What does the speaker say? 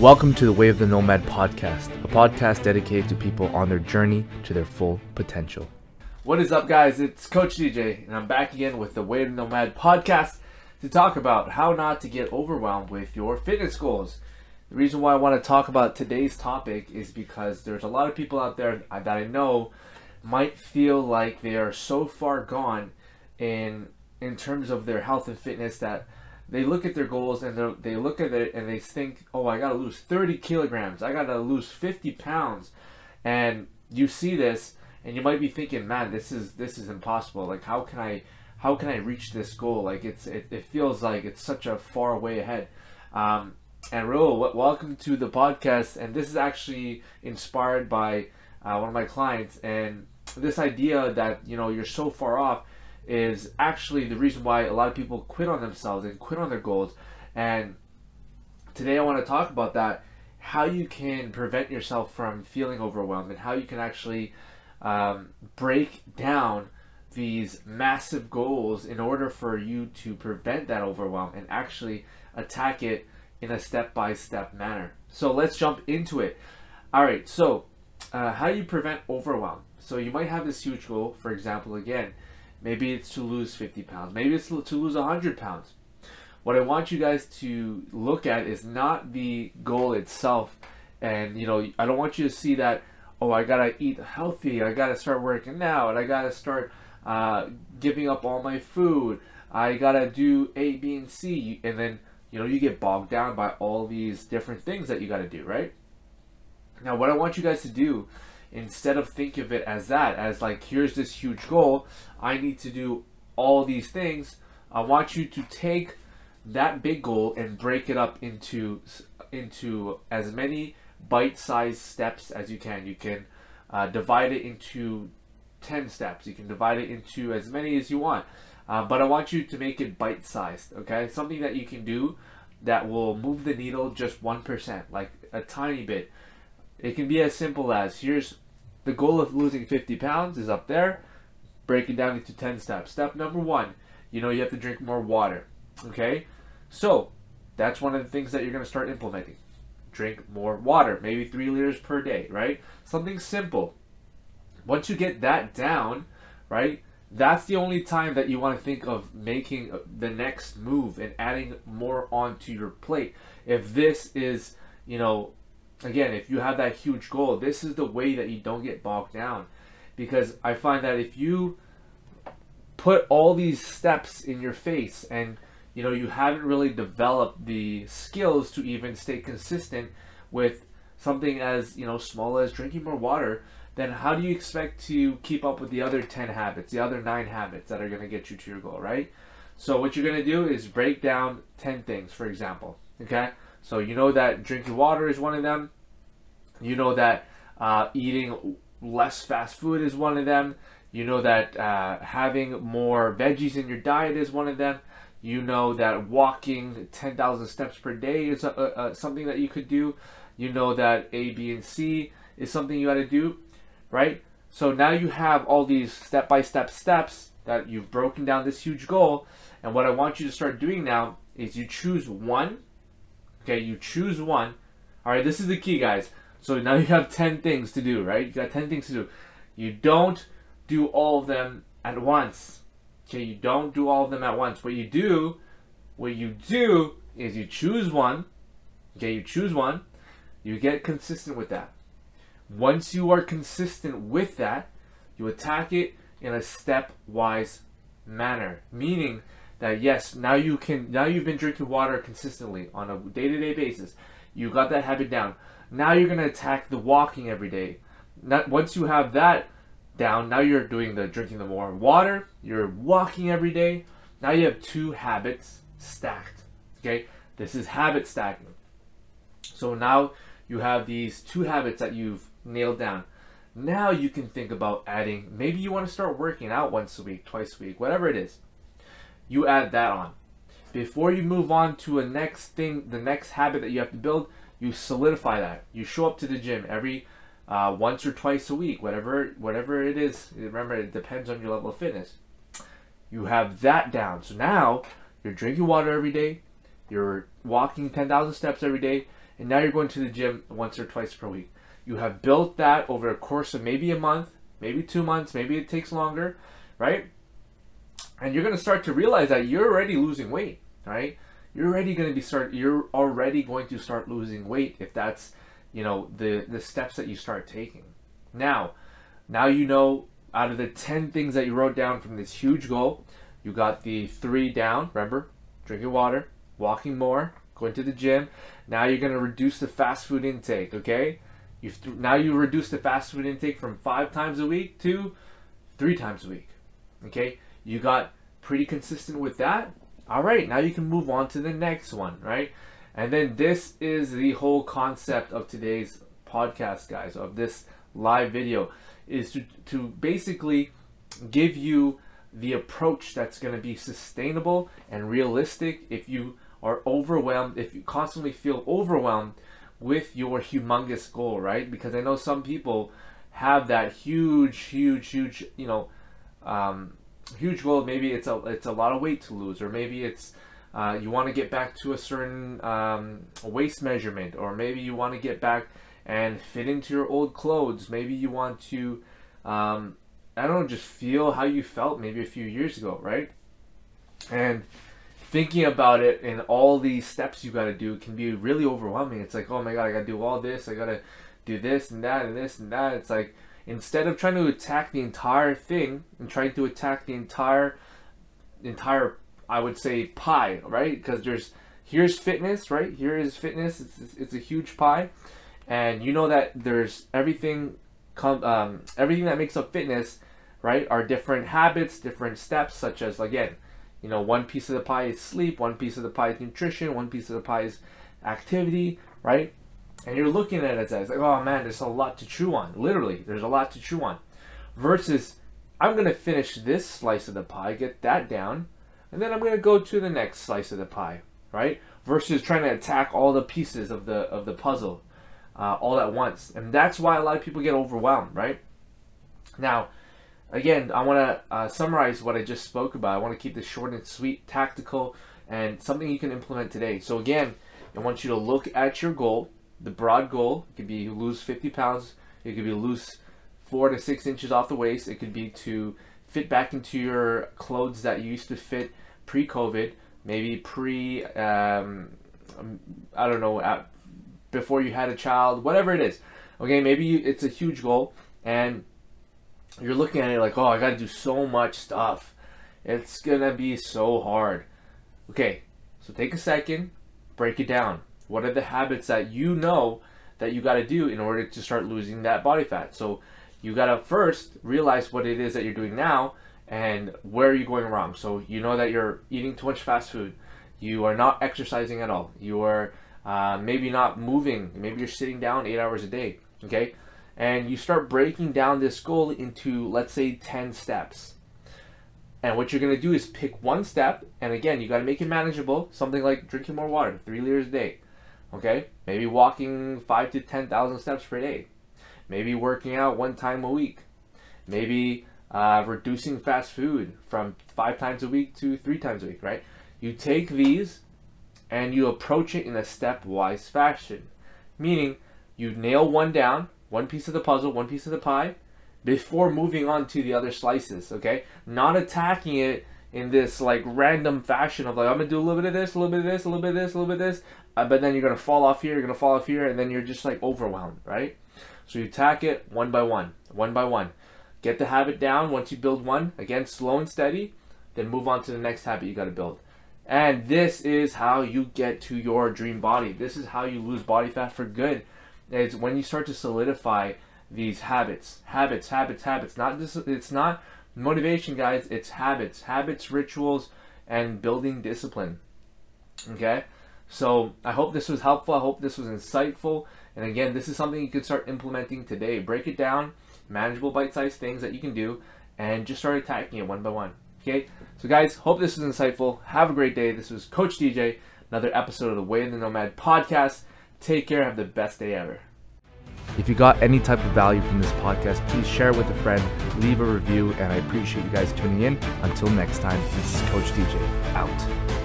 Welcome to the Way of the Nomad podcast, a podcast dedicated to people on their journey to their full potential. What is up, guys? It's Coach DJ, and I'm back again with the Way of the Nomad podcast to talk about how not to get overwhelmed with your fitness goals. The reason why I want to talk about today's topic is because there's a lot of people out there that I know might feel like they are so far gone in in terms of their health and fitness that they look at their goals and they look at it and they think, oh, I got to lose 30 kilograms. I got to lose 50 pounds. And you see this and you might be thinking, man, this is this is impossible. Like, how can I how can I reach this goal? Like, it's it, it feels like it's such a far way ahead. Um, and Raul, welcome to the podcast. And this is actually inspired by uh, one of my clients and this idea that you know you're so far off is actually the reason why a lot of people quit on themselves and quit on their goals. And today I want to talk about that how you can prevent yourself from feeling overwhelmed and how you can actually um, break down these massive goals in order for you to prevent that overwhelm and actually attack it in a step by step manner. So let's jump into it. All right, so uh, how do you prevent overwhelm? So you might have this huge goal, for example, again, Maybe it's to lose 50 pounds. Maybe it's to lose 100 pounds. What I want you guys to look at is not the goal itself. And, you know, I don't want you to see that, oh, I got to eat healthy. I got to start working out. I got to start uh, giving up all my food. I got to do A, B, and C. And then, you know, you get bogged down by all these different things that you got to do, right? Now, what I want you guys to do instead of think of it as that as like here's this huge goal i need to do all these things. I want you to take that big goal and break it up into into as many bite-sized steps as you can. You can uh, divide it into 10 steps. You can divide it into as many as you want. Uh, but i want you to make it bite-sized okay? Something that you can do that will move the needle just 1% like a tiny bit it can be as simple as here's the goal of losing 50 pounds is up there. Break it down into 10 steps. Step number one, you know you have to drink more water. Okay? So, that's one of the things that you're going to start implementing. Drink more water, maybe three liters per day, right? Something simple. Once you get that down, right, that's the only time that you want to think of making uh, the next move and adding more onto your plate. If this is, you know, again, if you have that huge goal, this is the way that you don't get bogged down. Because I find that if you put all these steps in your face and you know you haven't really developed the skills to even stay consistent with something as you know small as drinking more water then how do you expect to keep up with the other 10 habits the other 9 habits that are going to get you to your goal right so what you're going to do is break down 10 things for example okay so you know that drinking water is one of them. You know that uh, eating less fast food is one of them. You know that uh, having more veggies in your diet is one of them. You know that walking 10,000 steps per day is something that you could do. You know that A, B, and C is something you got to do, right? So now you have all these step by step steps that you've broken down this huge goal. And what I want you to start doing now is you choose one Okay, you choose one. All right, this is the key, guys. So now you have 10 things to do, right? You got 10 things to do. You don't do all of them at once. Okay, you don't do all of them at once. What you do, what you do is you choose one. Okay, you choose one. You get consistent with that. Once you are consistent with that, you attack it in a stepwise manner, meaning that yes, now you can now you've been drinking water consistently on a day-to-day basis. You got that habit down. Now you're gonna attack the walking every day. Not once you have that down, now you're doing the drinking the more water. You're walking every day. Now you have two habits stacked. Okay, this is habit stacking. So now you have these two habits that you've nailed down. Now you can think about adding. Maybe you want to start working out once a week, twice a week, whatever it is you add that on. Before you move on to a next thing, the next habit that you have to build, you solidify that. You show up to the gym every uh, once or twice a week, whatever whatever it is. Remember, it depends on your level of fitness. You have that down. So now you're drinking water every day, you're walking 10,000 steps every day, and now you're going to the gym once or twice per week. You have built that over a course of maybe a month, maybe two months, maybe it takes longer, right? And you're going to start to realize that you're already losing weight, right? You're already going to be start. You're already going to start losing weight if that's, you know, the the steps that you start taking. Now, now you know out of the 10 things that you wrote down from this huge goal, you got the three down. Remember, drinking water, walking more, going to the gym. Now you're going to reduce the fast food intake, okay? You now you reduce the fast food intake from five times a week to three times a week. Okay, you got pretty consistent with that. All right, now you can move on to the next one, right? And then this is the whole concept of today's podcast, guys, of this live video, is to, to basically give you the approach that's going to be sustainable and realistic if you are overwhelmed, if you constantly feel overwhelmed with your humongous goal, right? Because I know some people have that huge, huge, huge, you know, um, huge goal. Maybe it's a it's a lot of weight to lose, or maybe it's uh, you want to get back to a certain um, waist measurement, or maybe you want to get back and fit into your old clothes. Maybe you want to, um, I don't know, just feel how you felt maybe a few years ago, right? And thinking about it and all these steps you got to do can be really overwhelming. It's like, oh my god, I got to do all this. I got to do this and that and this and that. It's like instead of trying to attack the entire thing and trying to attack the entire entire I would say pie, right? Because there's here's fitness, right? Here is fitness. It's, it's a huge pie, and you know that there's everything come um, everything that makes up fitness, right? Are different habits, different steps, such as again you know, one piece of the pie is sleep, one piece of the pie is nutrition, one piece of the pie is activity, right? And you're looking at it as like, oh man, there's a lot to chew on. Literally, there's a lot to chew on. Versus, I'm gonna finish this slice of the pie, get that down, and then I'm gonna go to the next slice of the pie, right? Versus trying to attack all the pieces of the of the puzzle uh, all at once, and that's why a lot of people get overwhelmed, right? Now, again, I want to uh, summarize what I just spoke about. I want to keep this short and sweet, tactical, and something you can implement today. So again, I want you to look at your goal. The broad goal it could be lose 50 pounds. It could be lose four to six inches off the waist. It could be to fit back into your clothes that you used to fit pre-COVID, maybe pre, um, I don't know, at, before you had a child, whatever it is. Okay, maybe you, it's a huge goal, and you're looking at it like, oh, I got to do so much stuff. It's going to be so hard. Okay, so take a second, break it down. What are the habits that you know that you got to do in order to start losing that body fat? So you got to first realize what it is that you're doing now and where are you going wrong. So you know that you're eating too much fast food. You are not exercising at all. You are uh, maybe not moving. Maybe you're sitting down eight hours a day. Okay, and you start breaking down this goal into let's say 10 steps and what you're going to do is pick one step and again you got to make it manageable something like drinking more water three liters a day okay? Maybe walking five to 10,000 steps per day. Maybe working out one time a week. Maybe uh, reducing fast food from five times a week to three times a week right? You take these and you approach it in a stepwise fashion. Meaning you nail one down one piece of the puzzle, one piece of the pie, before moving on to the other slices, okay? Not attacking it in this like random fashion of like, I'm gonna do a little bit of this, a little bit of this, a little bit of this, a little bit of this, uh, but then you're gonna fall off here, you're gonna fall off here, and then you're just like overwhelmed, right? So you attack it one by one, one by one. Get the habit down once you build one, again, slow and steady, then move on to the next habit you gotta build. And this is how you get to your dream body. This is how you lose body fat for good It's when you start to solidify these habits, habits, habits, habits. Not just it's not motivation, guys. It's habits, habits, rituals, and building discipline. Okay, so I hope this was helpful. I hope this was insightful. And again, this is something you can start implementing today. Break it down, manageable bite-sized things that you can do, and just start attacking it one by one. Okay, so guys, hope this was insightful. Have a great day. This was Coach DJ, another episode of the Way of the Nomad podcast. Take care. Have the best day ever. If you got any type of value from this podcast, please share it with a friend, leave a review, and I appreciate you guys tuning in. Until next time, this is Coach DJ out.